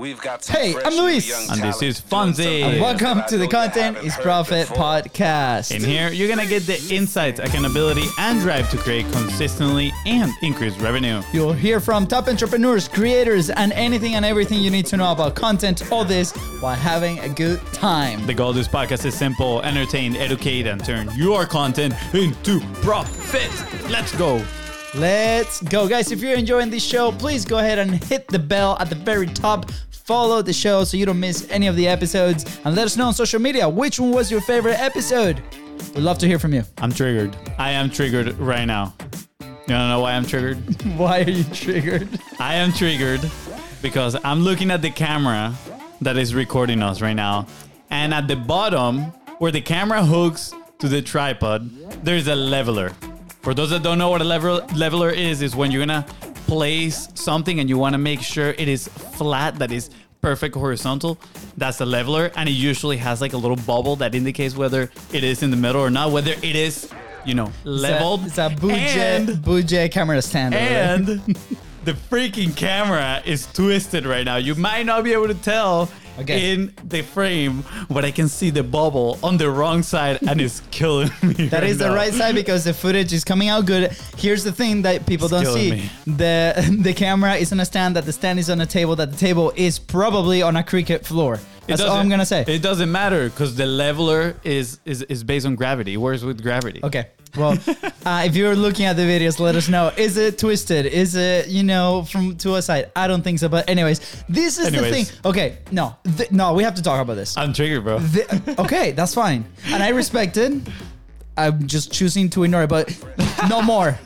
We've got some Hey, fresh I'm Luis. young And this is doing Fonzie. And Welcome to the Content is Profit before. podcast. In here, you're gonna get the insights, accountability, and drive to create consistently and increase revenue. You'll hear from top entrepreneurs, creators, and anything and everything you need to know about content. All this while having a good time. The goal of this podcast is simple entertain, educate, and turn your content into profit. Let's go. Let's go, guys. If you're enjoying this show, please go ahead and hit the bell at the very top. Follow the show so you don't miss any of the episodes. And let us know on social media which one was your favorite episode. We'd love to hear from you. I'm triggered. I am triggered right now. You don't know why I'm triggered? Why are you triggered? I am triggered because I'm looking at the camera that is recording us right now. And at the bottom, where the camera hooks to the tripod, there's a leveler. For those that don't know what a level, leveler is, is when you're gonna place something and you wanna make sure it is flat, that is perfect horizontal. That's the leveler. And it usually has like a little bubble that indicates whether it is in the middle or not, whether it is, you know, leveled. It's a, it's a Bouge, And- Bouge camera stand. and the freaking camera is twisted right now. You might not be able to tell Okay. in the frame, but I can see the bubble on the wrong side and it's killing me. That is the now. right side because the footage is coming out good. Here's the thing that people It's don't killing see: me. the the camera is on a stand, that the stand is on a table, that the table is probably on a cricket floor. It That's all I'm doesn't- gonna say. It doesn't matter because the leveler is, is is based on gravity. It works with gravity. Okay. Well, uh, if you're looking at the videos, let us know. Is it twisted? Is it you know from to a side? I don't think so. But anyways, this is the thing. Okay. No. Th- no. We have to talk about this. I'm triggered, bro. The- okay, that's fine, and I respect it. I'm just choosing to ignore it, but no more.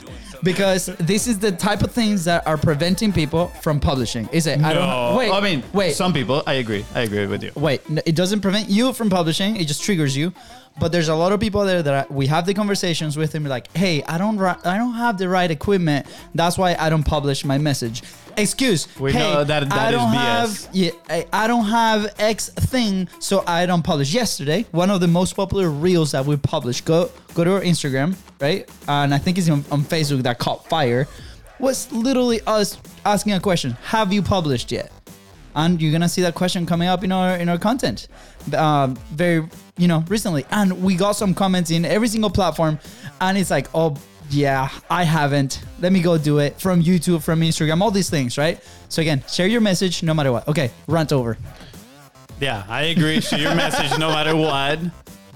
Because this is the type of things that are preventing people from publishing. Is it? I don't know. No. Wait. I mean, wait. some people. I agree. I agree with you. wait. It doesn't prevent you from publishing. It just triggers you. But there's a lot of people there that I, we have the conversations with and we're like, hey, I don't, ri- I don't have the right equipment. That's why I don't publish my message. Excuse. We hey, know that- that I don't have yeah, I, I don't have X thing, so I don't publish. Yesterday, one of the most popular reels that we published, go go to our Instagram, right? And I think it's on, on Facebook that caught fire, was literally us asking a question: Have you published yet? And you're gonna see that question coming up in our in our content, um, very you know recently. And we got some comments in every single platform, and it's like, oh yeah, I haven't. Let me go do it from YouTube, from Instagram, all these things, right? So again, share your message no matter what. Okay, rant over. Yeah, I agree. Share your message no matter what.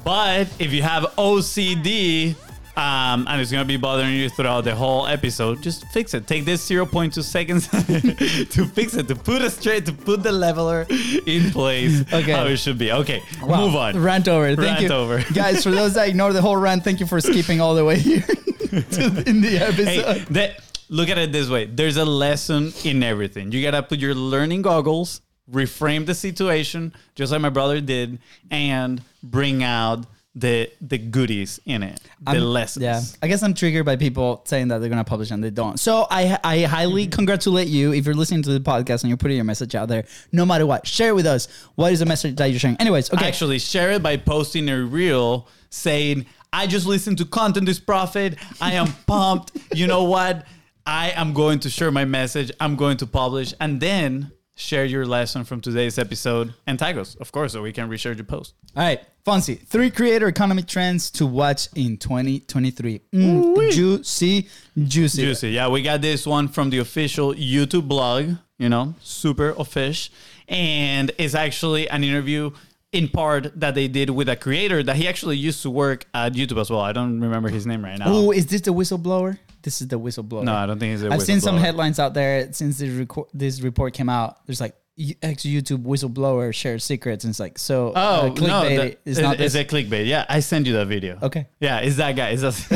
But if you have OCD, um, and it's gonna be bothering you throughout the whole episode, just fix it. Take this 0.2 seconds to fix it, to put it straight, to put the leveler in place Okay. how it should be. Okay, Wow. move on. Rant over. Thank Rant you, over. guys. For those that ignore the whole rant, thank you for skipping all the way here to, in the episode. Hey, that, look at it this way. There's a lesson in everything. You gotta put your learning goggles, reframe the situation, just like my brother did, and bring out the the goodies in it, the I'm- lessons. Yeah, I guess I'm triggered by people saying that they're gonna publish and they don't. So I I highly Mm-hmm. congratulate you if you're listening to the podcast and you're putting your message out there. No matter what, share it with us. What is the message that you're sharing? Anyways, okay. Actually, share it by posting a reel saying, I just listened to Content is Profit. I am pumped. You know what? I am going to share my message. I'm going to publish. And then share your lesson from today's episode and tag us, of course, so we can reshare your post. All right, Fonzie, three creator economic trends to watch in 2023. Mm, juicy, juicy. Juicy. Yeah, we got this one from the official YouTube blog, you know, super official. And it's actually an interview in part that they did with a creator that he actually used to work at YouTube as well. I don't remember his name right now. Oh, is this the whistleblower? This is the whistleblower. No, I don't think he's a I've seen some headlines out there since this, reco- this report came out. There's like ex YouTube whistleblower shares secrets, and it's like so. Oh uh, no, clickbait that, is it- not it's a clickbait. Yeah, I send you that video. Okay. Yeah, it's that guy. It's, a,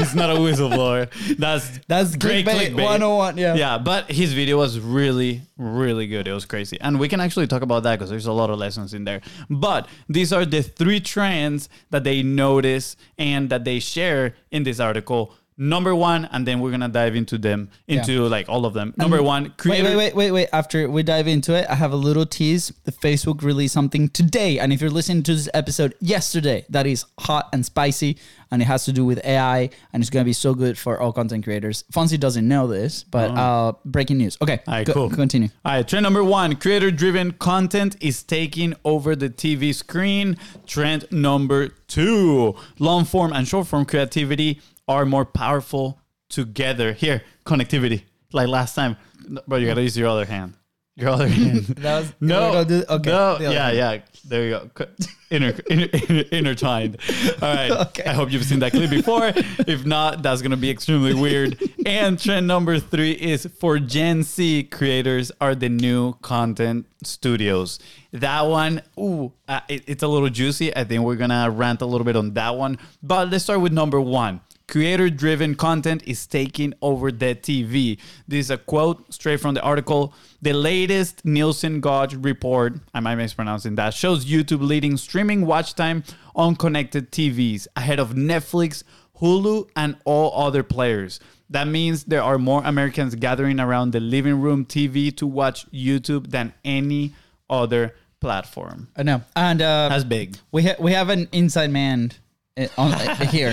it's not a whistleblower. That's That's great clickbait 101, yeah. Yeah, but his video was really, really good. It was crazy, and we can actually talk about that because there's a lot of lessons in there. But these are the three trends that they notice and that they share in this article Number one, and then we're gonna dive into them, into like all of them. Number one, Wait, creator. wait, wait, wait, wait. After we dive into it, I have a little tease. The Facebook released something today. And if you're listening to this episode yesterday, that is hot and spicy. And it has to do with AI. And it's to be so good for all content creators. Fonzie doesn't know this, but uh, breaking news. Okay. Oh. All right, go- cool. Continue. All right, trend number one creator driven content is taking over the TV screen. Trend number two long form and short form creativity are more powerful together. Here, connectivity. Like last time. Bro, you gotta use your other hand. Your other hand. That was- no. do- okay, No. Yeah, yeah. There you go. Inter, inter, inter, intertwined. All right. Okay. I hope you've seen that clip before. If not, that's to be extremely weird. And trend number three is for Gen Z creators are the new content studios. That one, ooh, uh, it- it's a little juicy. I think we're to rant a little bit on that one. But let's start with number one. Creator driven content is taking over the TV. This is a quote straight from the article. The latest Nielsen Gauge report, I might be mispronouncing that, shows YouTube leading streaming watch time on connected TVs ahead of Netflix, Hulu, and all other players. That means there are more Americans gathering around the living room TV to watch YouTube than any other platform. I know. And uh, That's big. we, ha- we have an inside man on, uh, here.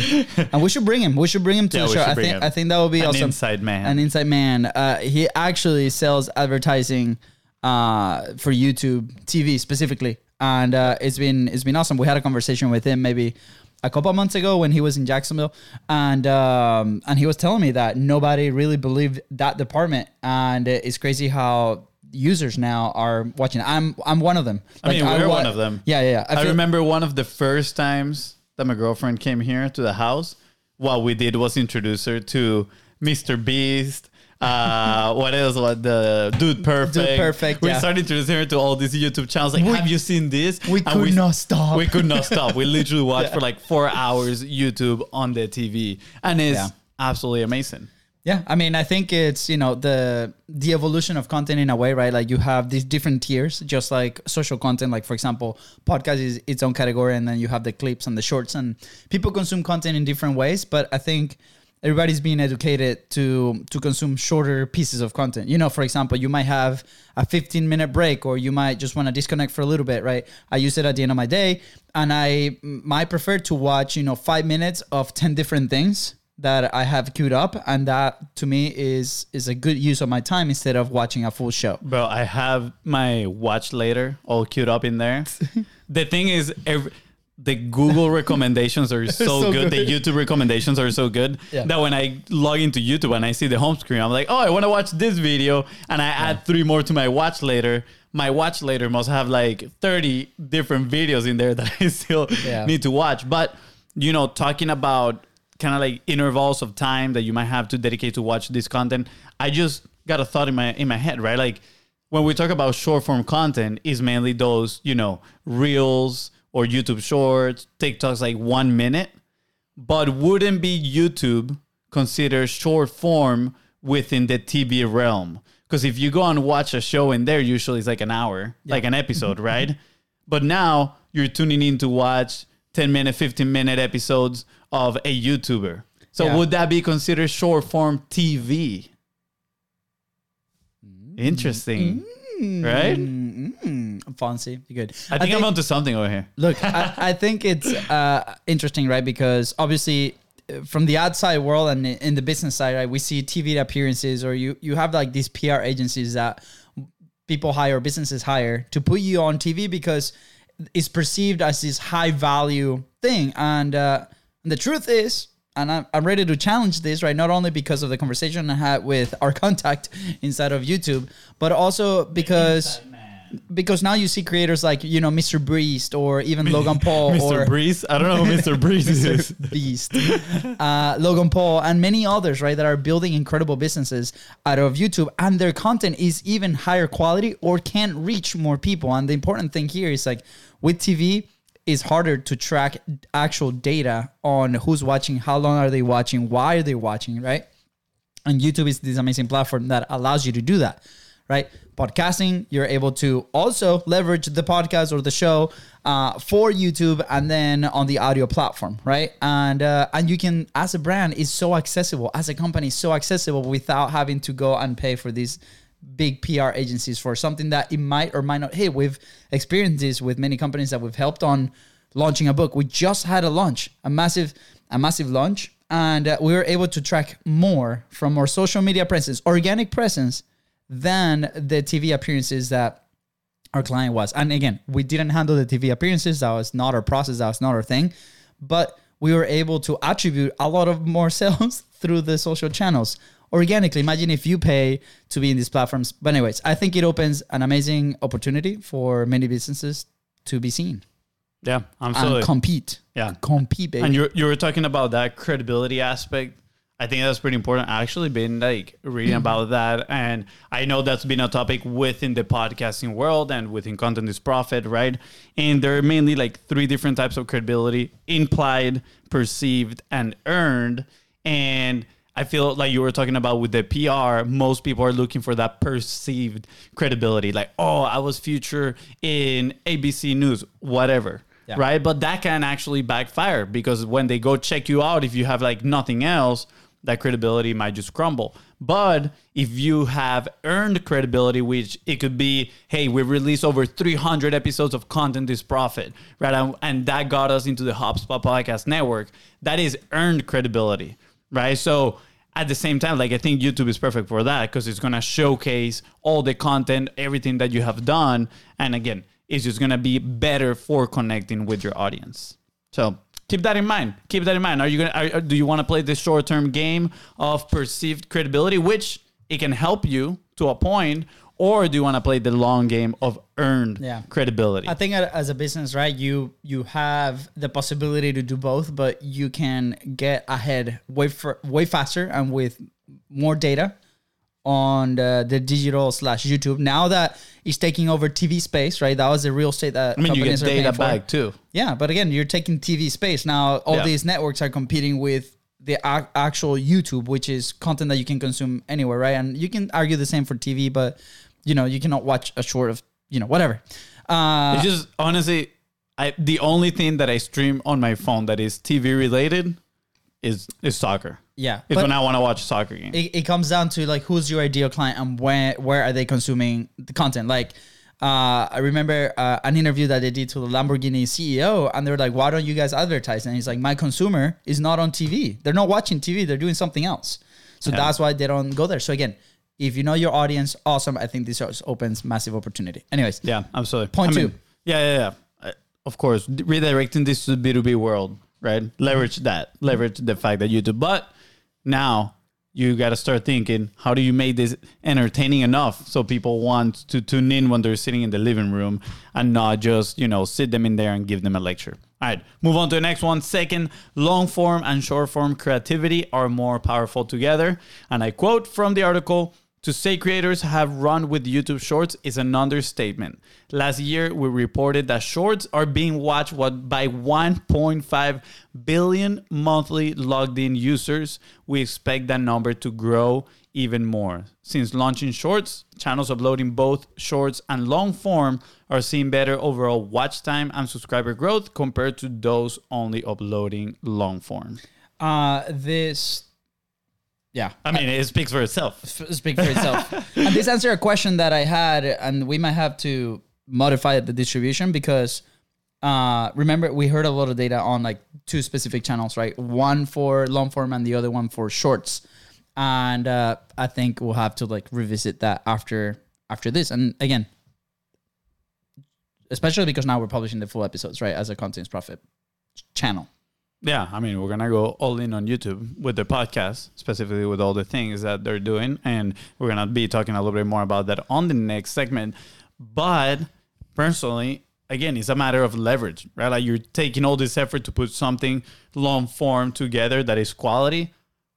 And we should bring him. We should bring him to Yeah, the show. I think, him. I think that would be awesome. An awesome. inside man. An inside man. Uh, he actually sells advertising uh, for YouTube TV specifically, and uh, it's been it's been awesome. We had a conversation with him maybe a couple of months ago when he was in Jacksonville, and um, and he was telling me that nobody really believed that department, and it's crazy how users now are watching. I'm I'm one of them. I mean, we're wa- one of them. Yeah, yeah. yeah. I, feel- remember one of the first times that my girlfriend came here to the house. What we did was introduce her to Mr. Beast. Uh, what else? What the Dude Perfect? Dude Perfect, We yeah. started introducing her to all these YouTube channels. Like, have you seen this? we And could not stop. We could not stop. We literally watched for like four hours YouTube on the TV, and it's Yeah. absolutely amazing. Yeah, I mean, I think it's you know the the evolution of content in a way, right? Like you have these different tiers, just like social content. Like for example, podcast is its own category, and then you have the clips and the shorts, and people consume content in different ways. But I think everybody's being educated to to consume shorter pieces of content. You know, for example, you might have a 15 minute break, or you might just want to disconnect for a little bit, right? I use it at the end of my day, and I might prefer to watch you know five minutes of 10 different things that I have queued up, and that to me is is a good use of my time instead of watching a full show. Bro, I have my watch later all queued up in there. the thing is, every, the Google recommendations are so, so good. The. YouTube recommendations are so good Yeah. that when I log into YouTube and I see the home screen, I'm like, oh, I want to watch this video, and I add three more to my watch later. My watch later must have like 30 different videos in there that I still Yeah. need to watch. But you know, talking about kind of like intervals of time that you might have to dedicate to watch this content, I just got a thought in my in my head, right? Like when we talk about short form content, is mainly those you know reels or YouTube Shorts, TikToks like one minute, but wouldn't be YouTube considered short form within the TV realm? Because if you go and watch a show in there, usually it's like an hour, like an episode, right? But now you're tuning in to watch 10 minute, 15 minute episodes of a YouTuber. So Yeah. would that be considered short form TV? Interesting. Right? Mm, you good? I think, I'm onto something over here. Look, I, I think it's uh, interesting, right? Because obviously, uh, from the outside world and in the business side, right, we see TV appearances, or you you have like these PR agencies that people hire, businesses hire to put you on TV because it's perceived as this high value thing. And, uh, and the truth is, and I'm, I'm ready to challenge this, right? Not only because of the conversation I had with our contact inside of YouTube, but also because because now you see creators like you know Mr. Beast or even Logan Paul Mr. or Breeze? I don't know who Mr. Breeze is. Beast, uh, Logan Paul, and many others, right, that are building incredible businesses out of YouTube, and their content is even higher quality or can reach more people. And the important thing here is like with TV, it's harder to track actual data on who's watching, how long are they watching, why are they watching, right? And YouTube is this amazing platform that allows you to do that, right? Podcasting, you're able to also leverage the podcast or the show uh, for YouTube and then on the audio platform, right? And uh, and you can, as a brand, is so accessible. As a company, so accessible without having to go and pay for these big PR agencies for something that it might or might not. Hey, we've experienced this with many companies that we've helped on launching a book. We just had a launch, a massive, a massive launch, and uh, we were able to track more from our social media presence, organic presence, than the TV appearances that our client was. And again, we didn't handle the TV appearances. That was not our process. That was not our thing. But we were able to attribute a lot of more sales through the social channels organically. Imagine if you pay to be in these platforms. But anyways, I think it opens an amazing opportunity for many businesses to be seen Yeah, absolutely. and compete. Yeah. compete, baby. And you you were talking about that credibility aspect. I think that's pretty important. I actually been like reading mm-hmm. about that, and I know that's been a topic within the podcasting world and within Content is Profit, right? And there are mainly like three different types of credibility: implied, perceived, and earned. And I feel like you were talking about with the PR, most people are looking for that perceived credibility, like, oh, I was future in ABC News, whatever Yeah. right? But that can actually backfire because when they go check you out, if you have like nothing else, that credibility might just crumble. But if you have earned credibility, which it could be, hey, we released over 300 episodes of Content is Profit, right? And, and that got us into the HubSpot podcast network. That is earned credibility, right? So at the same time, like I think YouTube is perfect for that because it's gonna showcase all the content, everything that you have done, and again, it's just gonna be better for connecting with your audience. So keep that in mind. Keep that in mind. Are you gonna? Are, do you want to play the short term game of perceived credibility, which it can help you to a point, or do you want to play the long game of earned Yeah. credibility? I think as a business, right, you you have the possibility to do both, but you can get ahead way for, way faster and with more data on the, the digital slash YouTube. Now that it's taking over TV space, right? That was the real estate that I mean, you get companies are paying data back too. Yeah, but again, you're taking TV space now. All Yeah. these networks are competing with the ac- actual YouTube, which is content that you can consume anywhere, right? And you can argue the same for TV, but you know you cannot watch a short of you know whatever. Uh, It's just honestly, I the only thing that I stream on my phone that is TV related is is soccer. yeah, It's when I want to watch a soccer game. it, it comes down to like who's your ideal client and where where are they consuming the content. Like uh, I remember uh, an interview that they did to the Lamborghini CEO, and they were like, "Why don't you guys advertise?" And he's like, "My consumer is not on TV. They're not watching TV. They're doing something else. So Yeah. that's why they don't go there." So again, if you know your audience, awesome. I think this opens massive opportunity. Anyways, Yeah, absolutely. Point I mean, two. Yeah, yeah, yeah. Uh, Of course, redirecting this to the B2B world, right? Leverage that. Leverage the fact that YouTube. But now you got to start thinking, how do you make this entertaining enough so people want to tune in when they're sitting in the living room and not just, you know, sit them in there and give them a lecture. All right, move on to the next one. Second, long form and short form creativity are more powerful together. And I quote from the article to say creators have run with YouTube Shorts is an understatement. Last year, we reported that Shorts are being watched by 1.5 billion monthly logged in users. We expect that number to grow even more. Since launching Shorts, channels uploading both Shorts and long form are seeing better overall watch time and subscriber growth compared to those only uploading long form. uh, this, yeah, I mean, it speaks for itself. speak for itself. and this answer a question that I had, and we might have to modify the distribution because uh, remember we heard a lot of data on like two specific channels, right? One for long form and the other one for shorts. And uh, I think we'll have to like revisit that after after this. And again, especially because now we're publishing the full episodes, right, as a contents profit channel. Yeah, I mean, we're gonna go all in on YouTube with the podcast, specifically with all the things that they're doing, and we're gonna be talking a little bit more about that on the next segment. But personally, again, it's a matter of leverage, right? Like you're taking all this effort to put something long form together that is quality.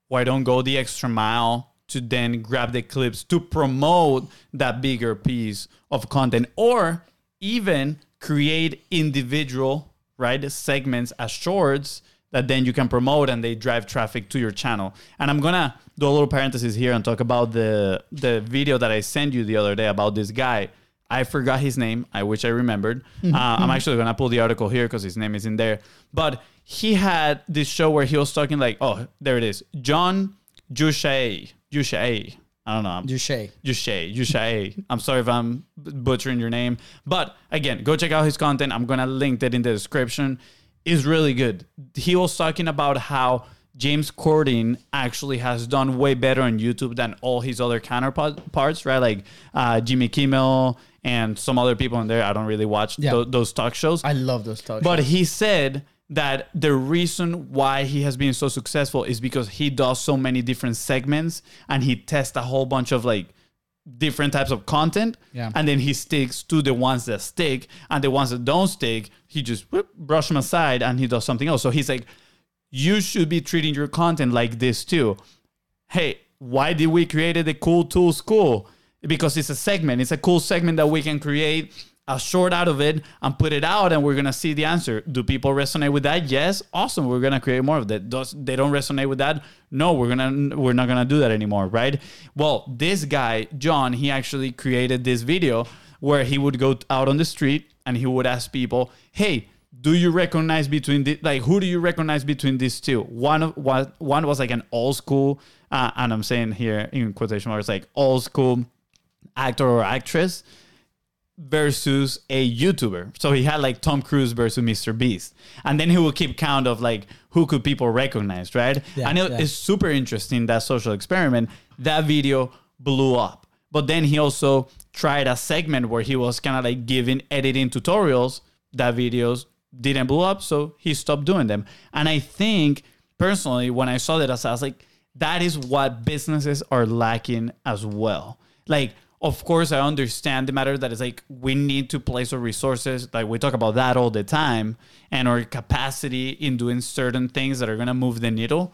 Why don't go the extra mile to then grab the clips to promote that bigger piece of content, or even create individual right segments as shorts that then you can promote and they drive traffic to your channel. And I'm gonna do a little parenthesis here and talk about the the video that I sent you the other day about this guy. I forgot his name. I wish I remembered. Uh, I'm actually gonna pull the article here because his name is in there. But he had this show where he was talking like, oh, there it is, John Jushay. Jushay. I don't know. Duche. Jushay, Jushay. I'm sorry if I'm butchering your name, but again, go check out his content. I'm gonna link that in the description. Is really good. He was talking about how James Corden actually has done way better on YouTube than all his other counterparts, right? Like uh, Jimmy Kimmel and some other people in there. I don't really watch Yeah. tho- those talk shows. I love those talk shows. But he said that the reason why he has been so successful is because he does so many different segments and he tests a whole bunch of like different types of content Yeah. and then he sticks to the ones that stick and the ones that don't stick he just whoop, brush them aside and he does something else so he's like you should be treating your content like this too hey, why did we create the cool tool school? Because it's a segment. It's a cool segment that we can create a short out of it and put it out and we're gonna see the answer. Do people resonate with that? Yes. Awesome. We're gonna create more of that. Does they don't resonate with that? No, we're gonna we're not gonna do that anymore, right? Well, this guy, John, he actually created this video where he would go out on the street and he would ask people, hey, do you recognize between the like who do you recognize between these two one of one, one was like an old school uh, and i'm saying here in quotation marks like old school actor or actress versus a youtuber. So he had like tom cruise versus mr beast. And then he would keep count of like who could people recognize right? Yeah, and it, yeah. it's super interesting that social experiment. That video blew up. But then he also tried a segment where he was kind of like giving editing tutorials that videos didn't blow up so he stopped doing them. And i think personally when i saw that i was like that is what businesses are lacking as well. Like of course i understand the matter that is like we need to place our resources like we talk about that all the time and our capacity in doing certain things that are going to move the needle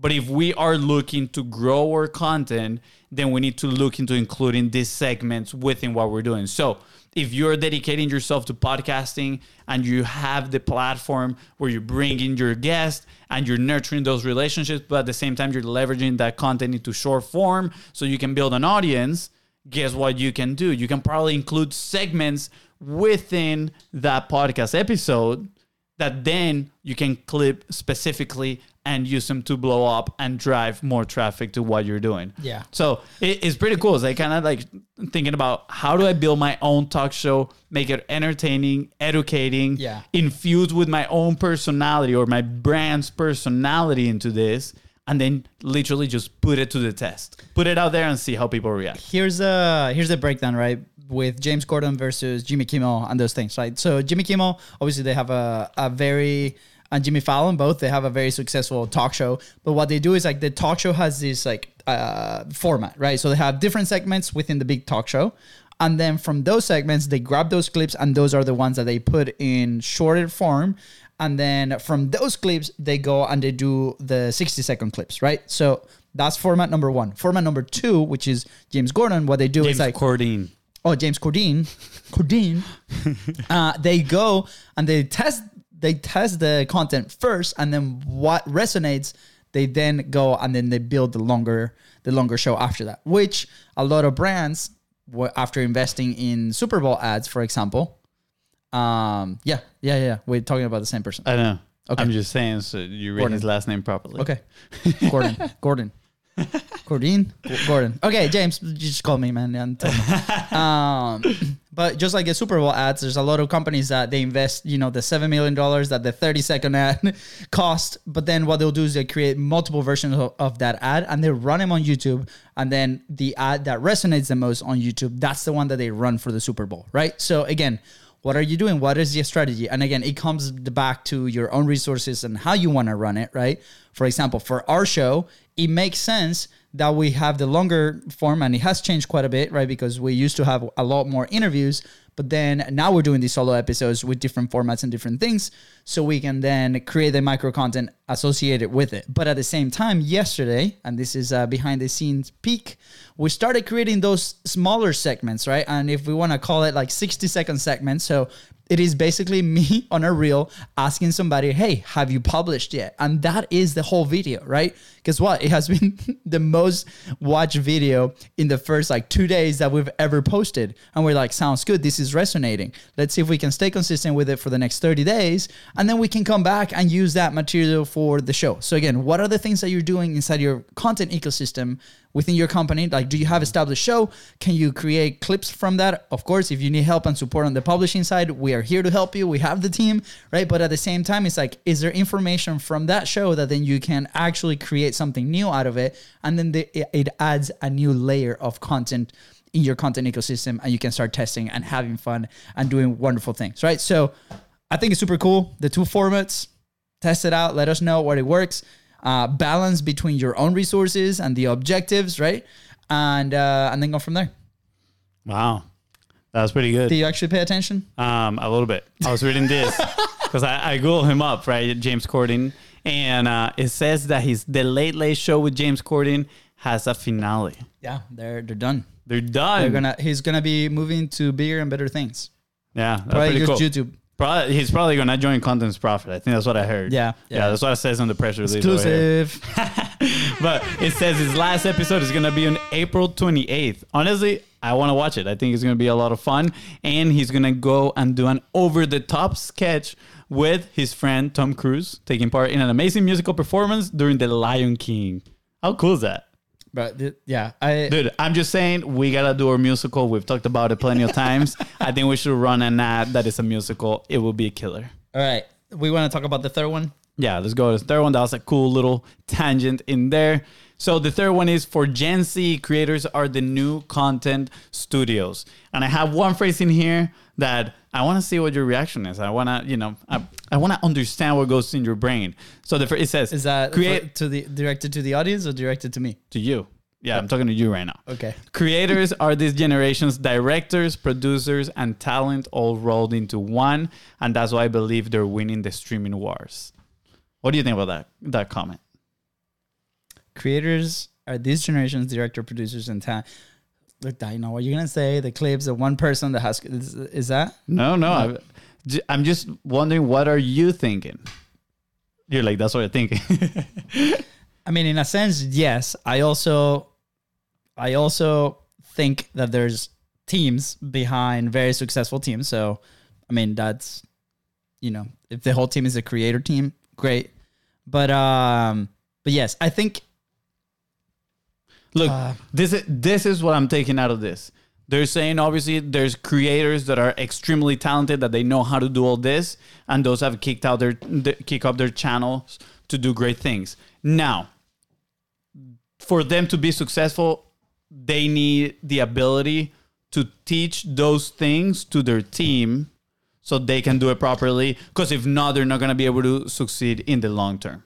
but if we are looking to grow our content, then we need to look into including these segments within what we're doing. So if you're dedicating yourself to podcasting and you have the platform where you bring in your guests and you're nurturing those relationships, but at the same time you're leveraging that content into short form so you can build an audience, guess what you can do? You can probably include segments within that podcast episode that then you can clip specifically and use them to blow up and drive more traffic to what you're doing. Yeah. So it, it's pretty cool. It's like kind of like thinking about how do I build my own talk show, make it entertaining, educating, Yeah. infused with my own personality or my brand's personality into this, and then literally just put it to the test. Put it out there and see how people react. here's a here's the breakdown, right? With James Corden versus Jimmy Kimmel and those things, right? So Jimmy Kimmel, obviously they have a, a very and Jimmy Fallon both they have a very successful talk show. But what they do is like the talk show has this like uh, format, right? So they have different segments within the big talk show. And then from those segments, they grab those clips, and those are the ones that they put in shorter form. And then from those clips, they go and they do the 60 second clips, right? So that's format number one. Format number two, which is James Gordon, what they do James is like, Corden. oh, James Corden, Corden, uh, they go and they test, they test the content first, and then what resonates, they then go and then they build the longer, the longer show after that. Which a lot of brands, after investing in Super Bowl ads, for example, um, yeah, yeah, yeah, we're talking about the same person. I know. Okay. I'm just saying so you read Gordon. his last name properly. Okay. Gordon. Gordon. Gordon. Gordon. Okay, James, you just call me, man. And tell me. um, but just like the Super Bowl ads, there's a lot of companies that they invest, you know, the seven million dollars that the 30 second ad cost. But then what they'll do is they create multiple versions of, of that ad and they run them on YouTube. And then the ad that resonates the most on YouTube, that's the one that they run for the Super Bowl, right? So again, what are you doing? What is your strategy? And again, it comes back to your own resources and how you want to run it, right? For example, for our show, it makes sense that we have the longer form and it has changed quite a bit, right? Because we used to have a lot more interviews, but then now we're doing these solo episodes with different formats and different things. So we can then create the micro content associated with it. But at the same time, yesterday, and this is behind the scenes peek, we started creating those smaller segments, right? And if we want to call it like 60 second segments, so it is basically me on a reel asking somebody, "Hey, have you published yet?" And that is the whole video, right? Guess what? It has been the most watched video in the first like two days that we've ever posted, and we're like, "Sounds good. This is resonating. Let's see if we can stay consistent with it for the next 30 days, and then we can come back and use that material for the show." So again, what are the things that you're doing inside your content ecosystem within your company? Like, do you have established show? Can you create clips from that? Of course, if you need help and support on the publishing side, we are here to help you. We have the team, right? But at the same time, it's like, is there information from that show that then you can actually create something new out of it? And then the, it, it adds a new layer of content in your content ecosystem and you can start testing and having fun and doing wonderful things, right? So I think it's super cool. The two formats, test it out, let us know what it works uh, balance between your own resources and the objectives, right? And uh, and then go from there. Wow, that was pretty good. Do you actually pay attention? Um, a little bit. I was reading this because I, I Google him up, right? James Corden, and uh, it says that he's the Late Late Show with James Corden has a finale. Yeah, they're they're done. They're done. They're gonna he's gonna be moving to bigger and better things. yeah, that's Probably cool. YouTube. Probably, he's probably gonna join Content's Profit. I think that's what I heard. Yeah, yeah, yeah. that's what it says on the press release. Exclusive. but it says his last episode is gonna be on April 28th. Honestly, I want to watch it. I think it's gonna be a lot of fun, and he's gonna go and do an over-the-top sketch with his friend Tom Cruise, taking part in an amazing musical performance during the Lion King. How cool is that? but th- yeah, I Dude, I'm just saying we gotta do our musical. We've talked about it plenty of times. I think we should run an ad that is a musical. It will be a killer. all right. We want to talk about the third one. Yeah, let's go to the third one. That was a cool little tangent in there. So the third one is for Gen Z creators are the new content studios. And I have one phrase in here that I want to see what your reaction is. I want to, you know, I, I want to understand what goes in your brain. So the it says Is that create to the directed to the audience or directed to me? to you. Yeah, I'm talking to you right now. Okay. Creators are this generation's directors, producers, and talent all rolled into one, and that's why I believe they're winning the streaming wars. What do you think about that that comment? creators are this generation's director, producers, and talent. Look, I know what you're gonna say. The clips of one person that has is, is that No, no. I'm just wondering, what are you thinking? You're like, that's what I'm thinking. I mean, in a sense, yes. I also, I also think that there's teams behind very successful teams. So, I mean, that's, you know, if the whole team is a creator team, great. But, um, but yes, I think Look, Uh, this is this is what I'm taking out of this. They're saying obviously there's creators that are extremely talented that they know how to do all this, and those have kicked out their, their kick up their channels to do great things. Now, for them to be successful, they need the ability to teach those things to their team so they can do it properly. Because if not, they're not going to be able to succeed in the long term.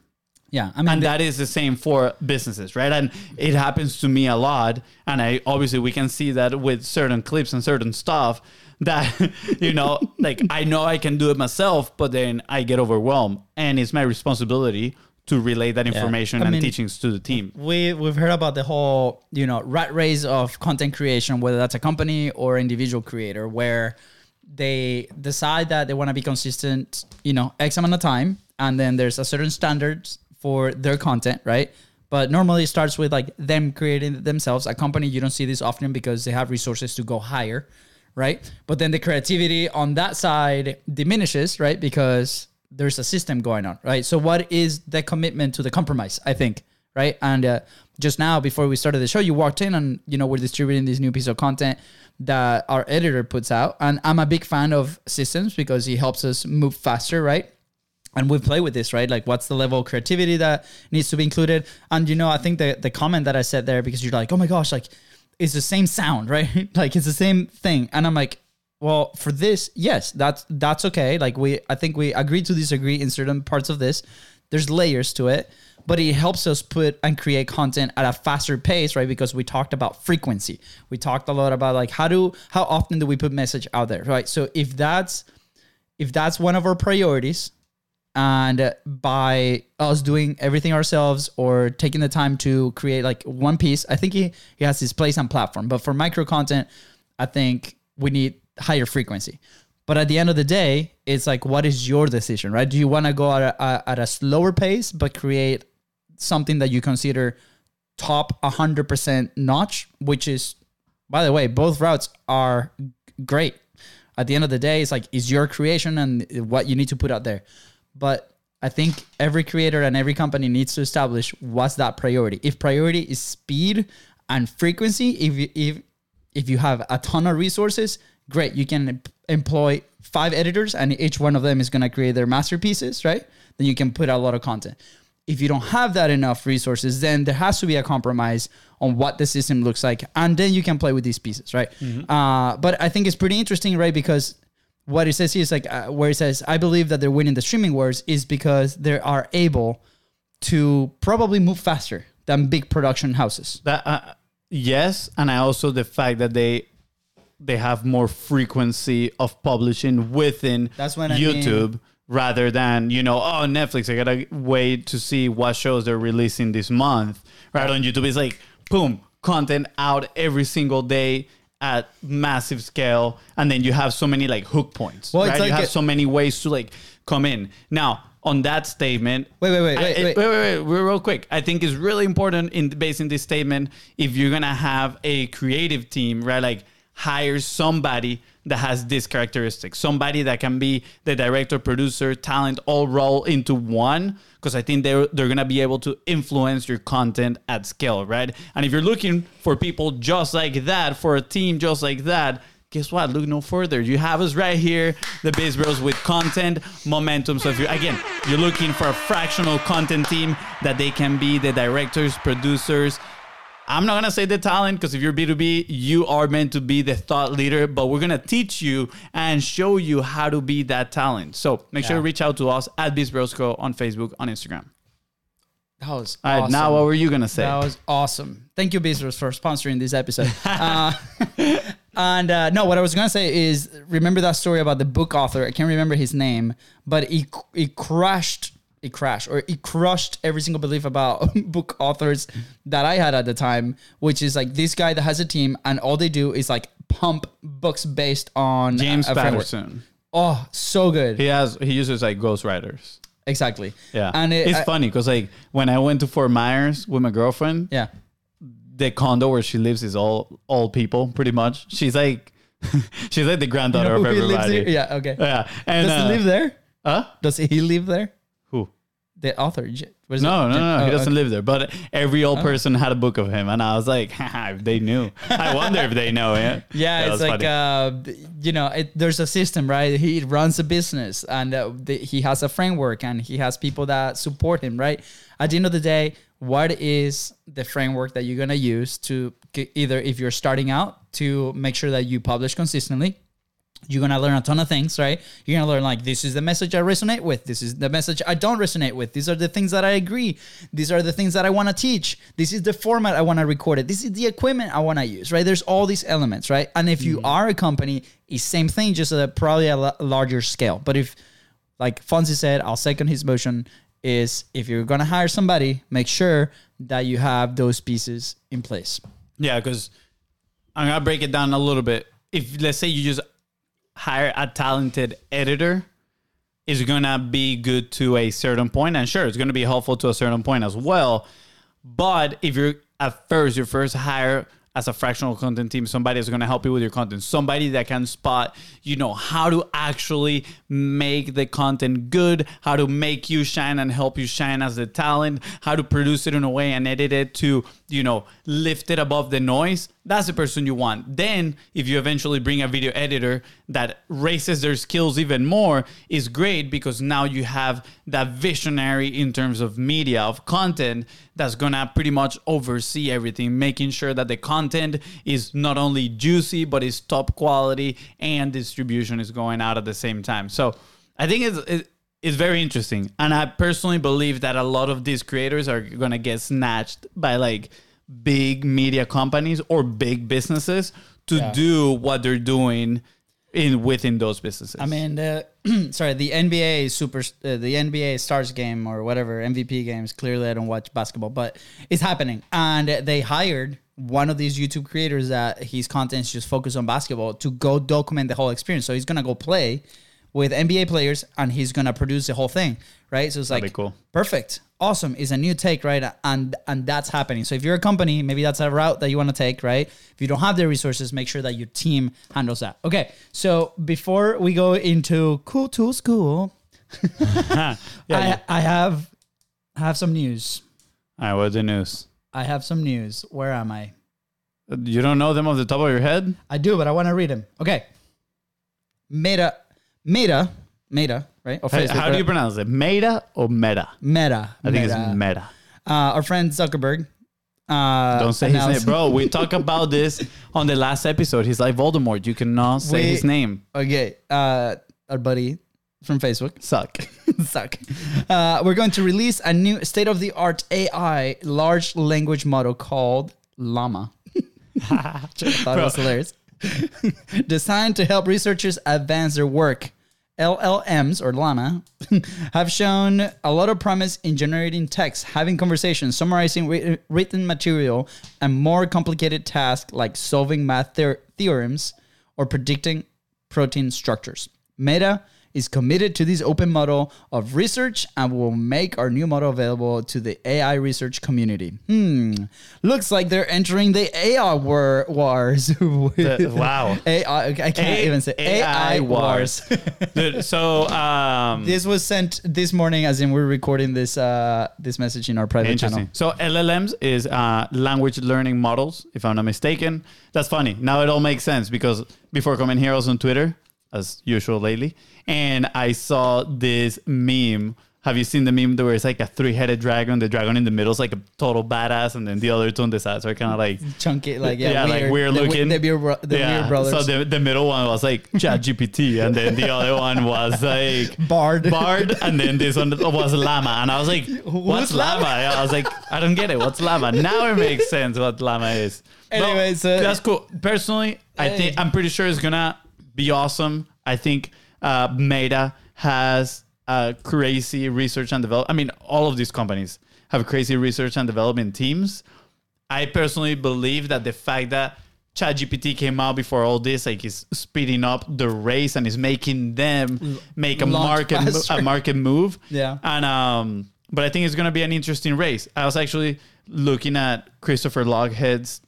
Yeah, I mean, and that is the same for businesses right? And it happens to me a lot and i obviously we can see that with certain clips and certain stuff that you know like i know i can do it myself but then i get overwhelmed and it's my responsibility to relay that information I and mean- teachings to the team. we we've heard about the whole you know rat race of content creation whether that's a company or individual creator where they decide that they want to be consistent you know x amount of time and then there's a certain standards for their content right? But normally it starts with like them creating themselves a company. You don't see this often because they have resources to go higher right? But then the creativity on that side diminishes right? Because there's a system going on right? So what is the commitment to the compromise i think right? And uh, just now, before we started the show, you walked in and you know we're distributing this new piece of content that our editor puts out, and I'm a big fan of systems because it helps us move faster, right? And we play with this, right? Like, what's the level of creativity that needs to be included? And you know, I think the the comment that I said there because you're like, oh my gosh, like it's the same sound, right? like it's the same thing, and I'm like, well, for this, yes, that's that's okay. Like we, I think we agree to disagree in certain parts of this. There's layers to it, but it helps us put and create content at a faster pace, right? Because we talked about frequency. We talked a lot about like how do how often do we put message out there, right? So if that's if that's one of our priorities, and by us doing everything ourselves or taking the time to create like one piece, I think he, he has his place on platform. But for micro content, I think we need higher frequency. But at the end of the day, it's like, what is your decision, right? Do you want to go at a, at a slower pace but create something that you consider top 100% notch, which is, by the way, both routes are great. At the end of the day, it's like, is your creation and what you need to put out there. But I think every creator and every company needs to establish what's that priority. If priority is speed and frequency, if you, if if you have a ton of resources, great, you can employ five editors and each one of them is going to create their masterpieces, right? Then you can put out a lot of content. If you don't have that enough resources, then there has to be a compromise on what the system looks like, and then you can play with these pieces, right? Uh, but I think it's pretty interesting, right? Because what it says here is like uh, where it says, "I believe that they're winning the streaming wars," is because they are able to probably move faster than big production houses. That uh, yes, and I also the fact that they they have more frequency of publishing within That's what I mean. Rather than you know oh Netflix I gotta wait to see what shows they're releasing this month. Right on YouTube, it's like boom content out every single day at massive scale, and then you have so many like hook points. Well, right, like you have so many ways to like come in now. On that statement, Wait, wait, wait, I- wait, wait. wait, wait, wait, real quick. I think it's really important in based in this statement if you're gonna have a creative team, right? Like hire somebody that has this characteristic, somebody that can be the director, producer, talent, all roll into one. Because I think they're they're gonna be able to influence your content at scale, right? And if you're looking for people just like that, for a team just like that, guess what? Look no further. You have us right here, the Biz Bros with content momentum. So if you again, you're looking for a fractional content team that they can be the directors, producers. I'm not gonna say the talent because if you're B2B, you are meant to be the thought leader, but we're gonna teach you and show you how to be that talent. So make sure Yeah. to reach out to us at BizBrosco on Facebook, on Instagram. That was All right, awesome. now what were you gonna say? That was awesome. Thank you, Bezos, for sponsoring this episode. uh, and uh, no, what I was gonna say is, remember that story about the book author? I can't remember his name, but he he crushed, he crashed, or he crushed every single belief about book authors that I had at the time, which is like this guy that has a team, and all they do is like pump books based on James a framework. Patterson. Oh, so good. He has he uses like ghostwriters. Exactly. Yeah, and it, it's I- funny because like when I went to Fort Myers with my girlfriend, Yeah. the condo where she lives is all all people, pretty much. She's like, she's like the granddaughter Who of he lives everybody. Yeah. Okay. yeah. And Does uh, he live there? Huh? Does he live there? The author. J- what is No, it? no, no, no. He oh, doesn't okay. live there. But every old person had a book of him, and I was like, if they knew. I wonder if they know. Yeah. Yeah, That it's like uh, you know, it, there's a system, right? He runs a business, and uh, the, he has a framework, and he has people that support him, right? At the end of the day, what is the framework that you're gonna use to either if you're starting out to make sure that you publish consistently? You're gonna learn a ton of things, right? You're gonna learn like this is the message I resonate with. This is the message I don't resonate with. These are the things that I agree. These are the things that I want to teach. This is the format I want to record it. This is the equipment I want to use, right? There's all these elements, right? And if you mm-hmm. are a company, it's same thing, just a probably a larger scale. But if, like Fonzie said, I'll second his motion. Is if you're gonna hire somebody, make sure that you have those pieces in place. Yeah, because I'm gonna break it down a little bit. If let's say you just hire a talented editor, is gonna be good to a certain point, and sure, it's gonna be helpful to a certain point as well. But if you're at first, your first hire as a fractional content team, somebody is gonna help you with your content, somebody that can spot, you know, how to actually make the content good, how to make you shine and help you shine as a talent, how to produce it in a way and edit it to, you know, lift it above the noise. That's the person you want. Then, if you eventually bring a video editor that raises their skills even more, is great because now you have that visionary in terms of media, of content that's gonna pretty much oversee everything, making sure that the content is not only juicy, but is top quality and distribution is going out at the same time. So I think it's, it's very interesting. And I personally believe that a lot of these creators are gonna get snatched by like big media companies or big businesses to Yeah. do what they're doing in within those businesses. I mean, the sorry, the NBA super, uh, the NBA Stars game or whatever MVP games. Clearly, I don't watch basketball, but it's happening, and they hired one of these YouTube creators that his content is just focused on basketball to go document the whole experience. So he's gonna go play with NBA players, and he's gonna produce the whole thing, right? So it's like cool. perfect. Awesome. Is a new take right? And and that's happening. So if you're a company maybe that's a route that you want to take right? If you don't have the resources make sure that your team handles that. Okay so before we go into cool tools, cool, yeah, yeah. I, I have I have some news. All right, what's the news? i have some news. Where am i? You don't know them off the top of your head? i do but i want to read them okay. Meta meta meta right or Hey, Facebook, how do you right? pronounce it? Meta or meta? meta I think meta. it's meta. uh, our friend zuckerberg uh, Don't say his name, announced- bro. We talked about this on the last episode. He's like Voldemort. You cannot say We- his name. Okay, uh, our buddy from Facebook, Suck. suck. Uh, we're going to release a new state-of-the-art AI large language model called Llama. I thought it was hilarious. Designed to help researchers advance their work. LLMs or Llama have shown a lot of promise in generating text, having conversations, summarizing wri- written material, and more complicated tasks like solving math theor- theorems or predicting protein structures. Meta is committed to this open model of research and will make our new model available to the AI research community. Hmm. Looks like they're entering the AI war- wars. wow. AI, I can't A- even say AI, wars. Dude, so, um, this was sent this morning, as in we're recording this uh, this message in our private channel. So LLMs is uh, language learning models, if I'm not mistaken. That's funny. Now it all makes sense because before coming here, I was on Twitter, as usual lately, and I saw this meme. Have you seen the meme where it's like a three-headed dragon? The dragon in the middle is like a total badass, and then the other two on the sides are kind of like Chunky, like yeah, Yeah, like weird looking. The, weird, bro- the weird brothers. So the, the middle one was like ChatGPT, and then the other one was like Bard. Bard, and then this one was Llama, and I was like, "What's Llama? Llama?" Yeah, I was like, "I don't get it. What's Llama?" Now it makes sense what Llama is. But Anyways, uh, that's cool. Personally, I think I'm pretty sure it's gonna be awesome. I think uh, Meta has uh, crazy research and develop. I mean, all of these companies have crazy research and development teams. I personally believe that the fact that ChatGPT came out before all this, like, is speeding up the race and is making them make a Launch market mo- a market move. Yeah. And um, but I think it's gonna be an interesting race. I was actually looking at Christopher Lochhead's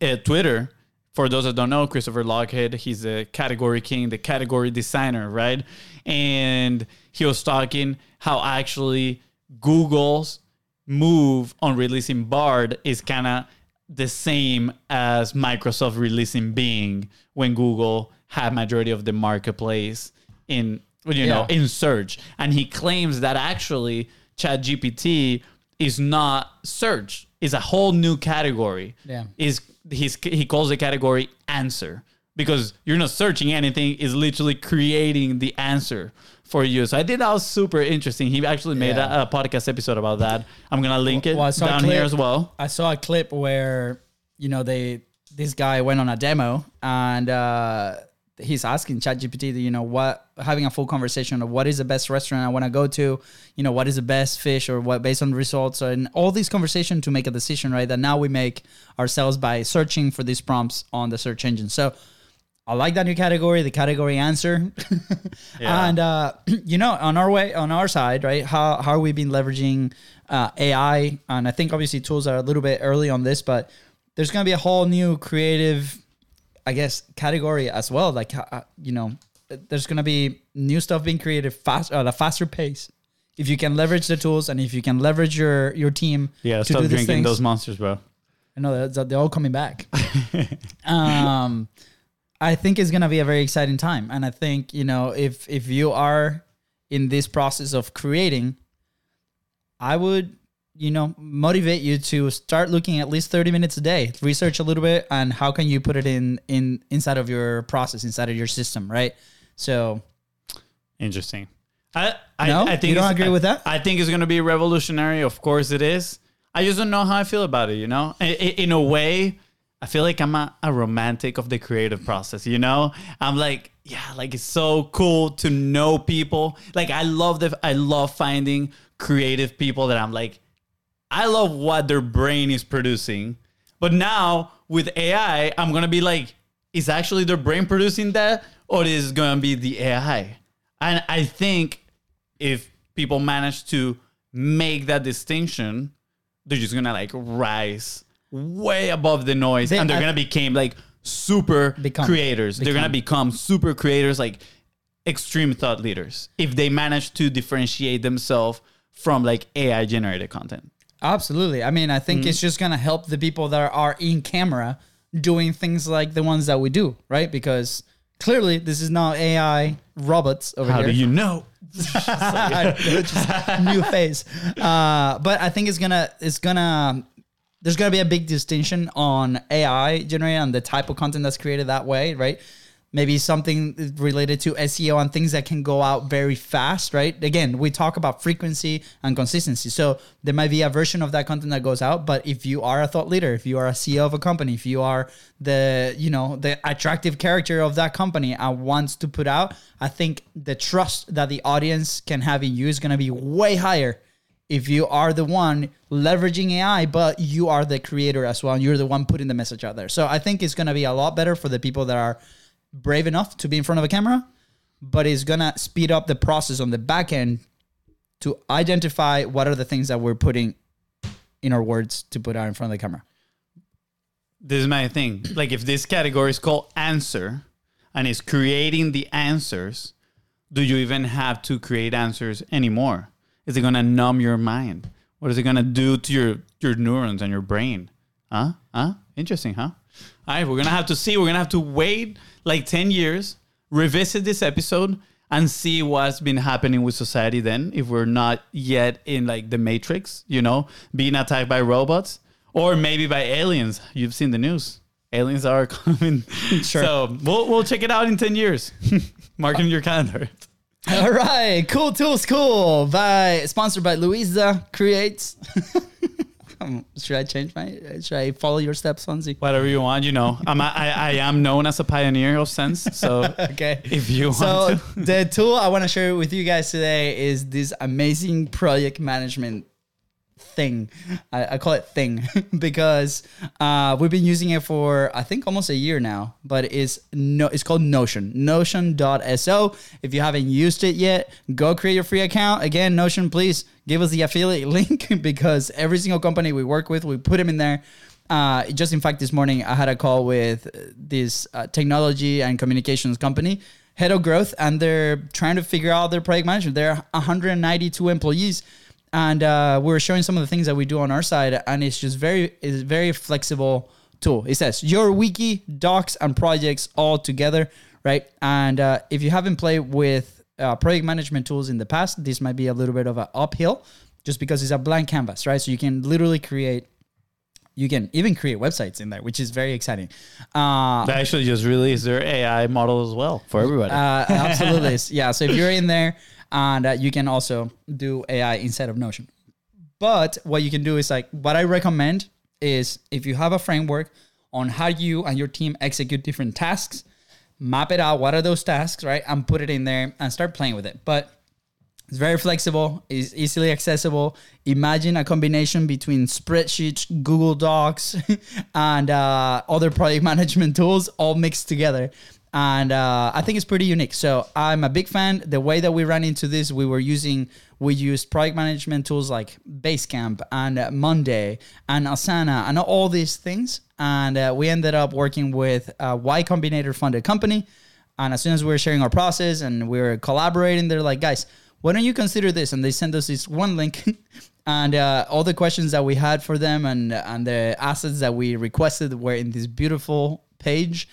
uh, Twitter. For those that don't know, Christopher Lochhead, he's a category king, the category designer, right? And he was talking how actually Google's move on releasing Bard is kind of the same as Microsoft releasing Bing when Google had majority of the marketplace in you know in search. And he claims that actually ChatGPT is not search is a whole new category. Yeah. is he's he calls the category answer. Because you're not searching anything is literally creating the answer for you. So i think that was super interesting. He actually made Yeah. a, a podcast episode about that. I'm gonna link it Well, I saw a down here as well. I saw a clip where you know they this guy went on a demo and uh, he's asking ChatGPT, you know, what having a full conversation of what is the best restaurant I want to go to, you know, what is the best fish or what based on results and all these conversation to make a decision, right? That now we make ourselves by searching for these prompts on the search engine. So I like that new category, the category answer. Yeah. And uh, you know, on our way, on our side, right? How how we been leveraging uh, AI? And I think obviously tools are a little bit early on this, but there's gonna be a whole new creative, I guess, category as well. Like uh, you know, there's gonna be new stuff being created fast at a faster pace. If you can leverage the tools and if you can leverage your your team yeah to stop drinking things, those monsters bro I know they're, they're all coming back. um, I think it's gonna be a very exciting time, and I think you know if if you are in this process of creating, I would you know motivate you to start looking at least 30 minutes a day research a little bit and how can you put it in in inside of your process inside of your system right so Interesting. I I, No? I think You don't agree I- with that? I think it's going to be revolutionary. Of course, it is. I just don't know how I feel about it. You know, I- I- in a way, I feel like I'm a, a romantic of the creative process. You know, I'm like, yeah, like it's so cool to know people. Like I love the I love finding creative people that I'm like, I love what their brain is producing. But now with AI, I'm gonna be like, is actually their brain producing that, or is it gonna be the AI? And I think if people manage to make that distinction, they're just gonna like rise way above the noise, They- and they're I- gonna become like super Become. creators. They're gonna Become. become super creators, like extreme thought leaders, if they manage to differentiate themselves from like AI generated content. Absolutely. I mean, I think Mm-hmm. it's just going to help the people that are in camera doing things like the ones that we do, right? Because clearly this is not AI robots over How here. How do you know? New phase. Uh, but I think it's gonna it's gonna there's gonna be a big distinction on AI generated and the type of content that's created that way, right? Maybe something related to SEO and things that can go out very fast, right? Again, we talk about frequency and consistency. So there might be a version of that content that goes out, but if you are a thought leader, if you are a CEO of a company, if you are the, you know, the attractive character of that company and wants to put out, I think the trust that the audience can have in you is going to be way higher if you are the one leveraging AI, but you are the creator as well. And you're the one putting the message out there. So I think it's going to be a lot better for the people that are brave enough to be in front of a camera, but it's to speed up the process on the back end to identify what are the things that we're putting in our words to put out in front of the camera. this is my thing. Like if this category is called answer and is creating the answers, do you even have to create answers anymore? Is it gonna numb your mind? What is it gonna do to your your neurons and your brain? Huh? Huh? Interesting, huh? All right, we're gonna have to see. We're gonna have to wait like ten years, revisit this episode, and see what's been happening with society. Then, if we're not yet in like the Matrix, you know, being attacked by robots or maybe by aliens. You've seen the news. Aliens are coming. Sure. So we'll we'll check it out in ten years. Mark in your calendar. All right, cool tools, cool. By sponsored by Louisa Creates. Um, should I change my? Should I follow your steps, Fonzie? Whatever you want, you know. I'm I, I am known as a pioneer of sense. So Okay. if you want So the tool I want to share with you guys today is this amazing project management thing. I, I call it thing because uh, we've been using it for I think almost a year now. But it's no, it's called Notion. Notion.so. If you haven't used it yet, go create your free account. Again, Notion, please give us the affiliate link because every single company we work with, we put them in there. Uh, just in fact, this morning I had a call with this uh, technology and communications company, head of growth, and they're trying to figure out their project management. They're 192 employees, and uh, we were showing some of the things that we do on our side, and it's just very, it's very flexible tool. It says your wiki, docs, and projects all together, right? And uh, if you haven't played with uh, project management tools in the past, this might be a little bit of an uphill, just because it's a blank canvas, right? So you can literally create you can even create websites in there, which is very exciting. Uh, They actually just released their AI model as well for everybody. uh, absolutely. yeah. So if you're in there and uh, you can also do AI instead of Notion. But what you can do is like, what I recommend is if you have a framework on how you and your team execute different tasks, map it out. What are those tasks, right? And put it in there and start playing with it. But it's very flexible, it's easily accessible. Imagine a combination between spreadsheets, Google Docs, and uh, other project management tools all mixed together. And uh, I think it's pretty unique. So I'm a big fan. The way that we ran into this, we were using, we used project management tools like Basecamp and uh, Monday and Asana and all these things. And uh, we ended up working with a Y Combinator funded company. And as soon as we were sharing our process and we were collaborating, they're like, guys, why don't you consider this? And they sent us this one link and uh, all the questions that we had for them and, and the assets that we requested were in this beautiful page.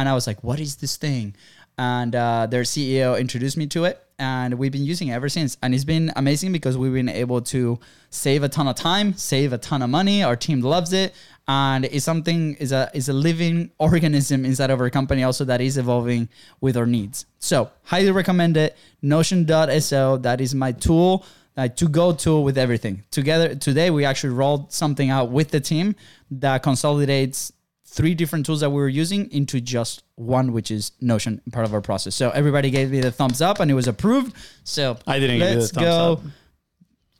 And I was like, what is this thing? And uh, their CEO introduced me to it. And we've been using it ever since. And it's been amazing because we've been able to save a ton of time, save a ton of money. Our team loves it. And it's something is a is a living organism inside of our company also that is evolving with our needs. So highly recommend it. Notion.so. That is my tool uh, to go tool with everything. Together today, we actually rolled something out with the team that consolidates three different tools that we were using into just one, which is Notion, part of our process. So everybody gave me the thumbs up and it was approved. So I didn't give you let's the thumbs go. up.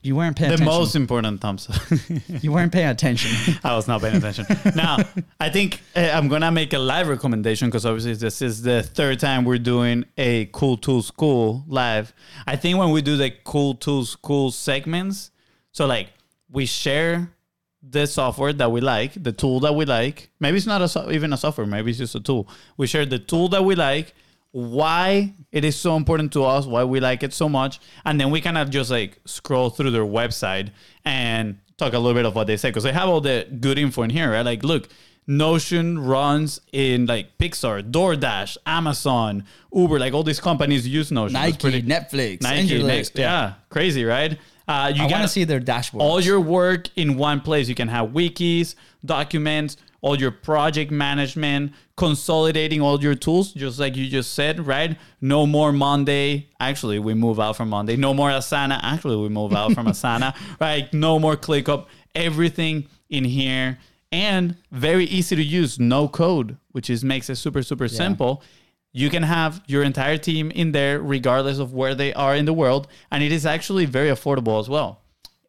You weren't paying attention. The attention. most important thumbs up. you weren't paying attention. I was not paying attention. now, I think uh, I'm gonna make a live recommendation because obviously this is the third time we're doing a Cool Tools School live. I think when we do the Cool Tools School segments, so like we share the software that we like, the tool that we like. Maybe it's not a so- even a software. Maybe it's just a tool. We share the tool that we like, why it is so important to us, why we like it so much, and then we kind of just like scroll through their website and talk a little bit of what they say because they have all the good info in here, right? Like, look, Notion runs in like Pixar, DoorDash, Amazon, Uber, like all these companies use Notion. Nike, pretty- Netflix, Nike, next, yeah. crazy, right? Uh, you I want to see their dashboard. all your work in one place. You can have wikis, documents, all your project management, consolidating all your tools, just like you just said, right? No more Monday. Actually, we move out from Monday. No more Asana. Actually, we move out from Asana, right? No more ClickUp. Everything in here and very easy to use. No code, which is makes it super super simple. You can have your entire team in there, regardless of where they are in the world, and it is actually very affordable as well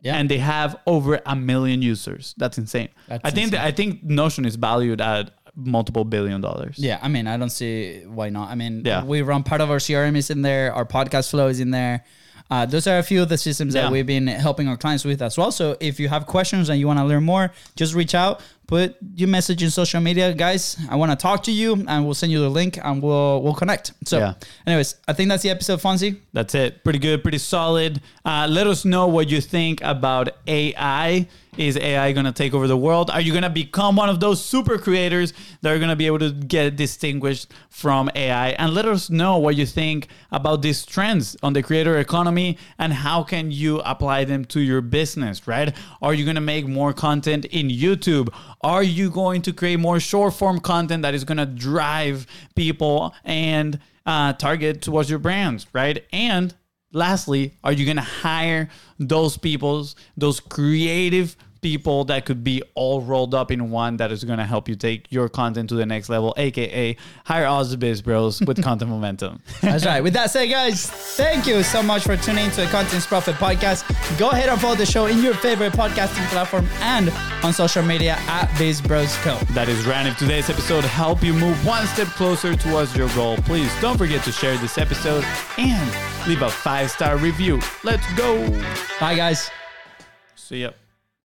Yeah. and they have over a million users. That's insane. That's I think that, I think Notion is valued at multiple billion dollars. Yeah, I mean, I don't see why not. I mean, Yeah. we run part of our CRM is in there, our podcast flow is in there. Uh, those are a few of the systems Yeah. that we've been helping our clients with as well. So if you have questions and you want to learn more, just reach out, put your message in social media, guys. I want to talk to you, and we'll send you the link, and we'll we'll connect. So, Yeah. anyways, I think that's the episode, Fonzie. That's it. Pretty good, pretty solid. Uh, let us know what you think about AI. Is AI going to take over the world? Are you going to become one of those super creators that are going to be able to get distinguished from AI? And let us know what you think about these trends on the creator economy and how can you apply them to your business, right? Are you going to make more content in YouTube? Are you going to create more short form content that is going to drive people and uh, target towards your brands, right? And lastly, are you going to hire those people's, those creative people that could be all rolled up in one that is going to help you take your content to the next level, aka hire us the biz bros with content momentum. That's right. With that said, guys, thank you so much for tuning into the Content is Profit Podcast. Go ahead and follow the show in your favorite podcasting platform and on social media at Biz Bros Co. That is Rand. If today's episode helped you move one step closer towards your goal, please don't forget to share this episode and leave a five star review. Let's go. Bye, guys. See ya.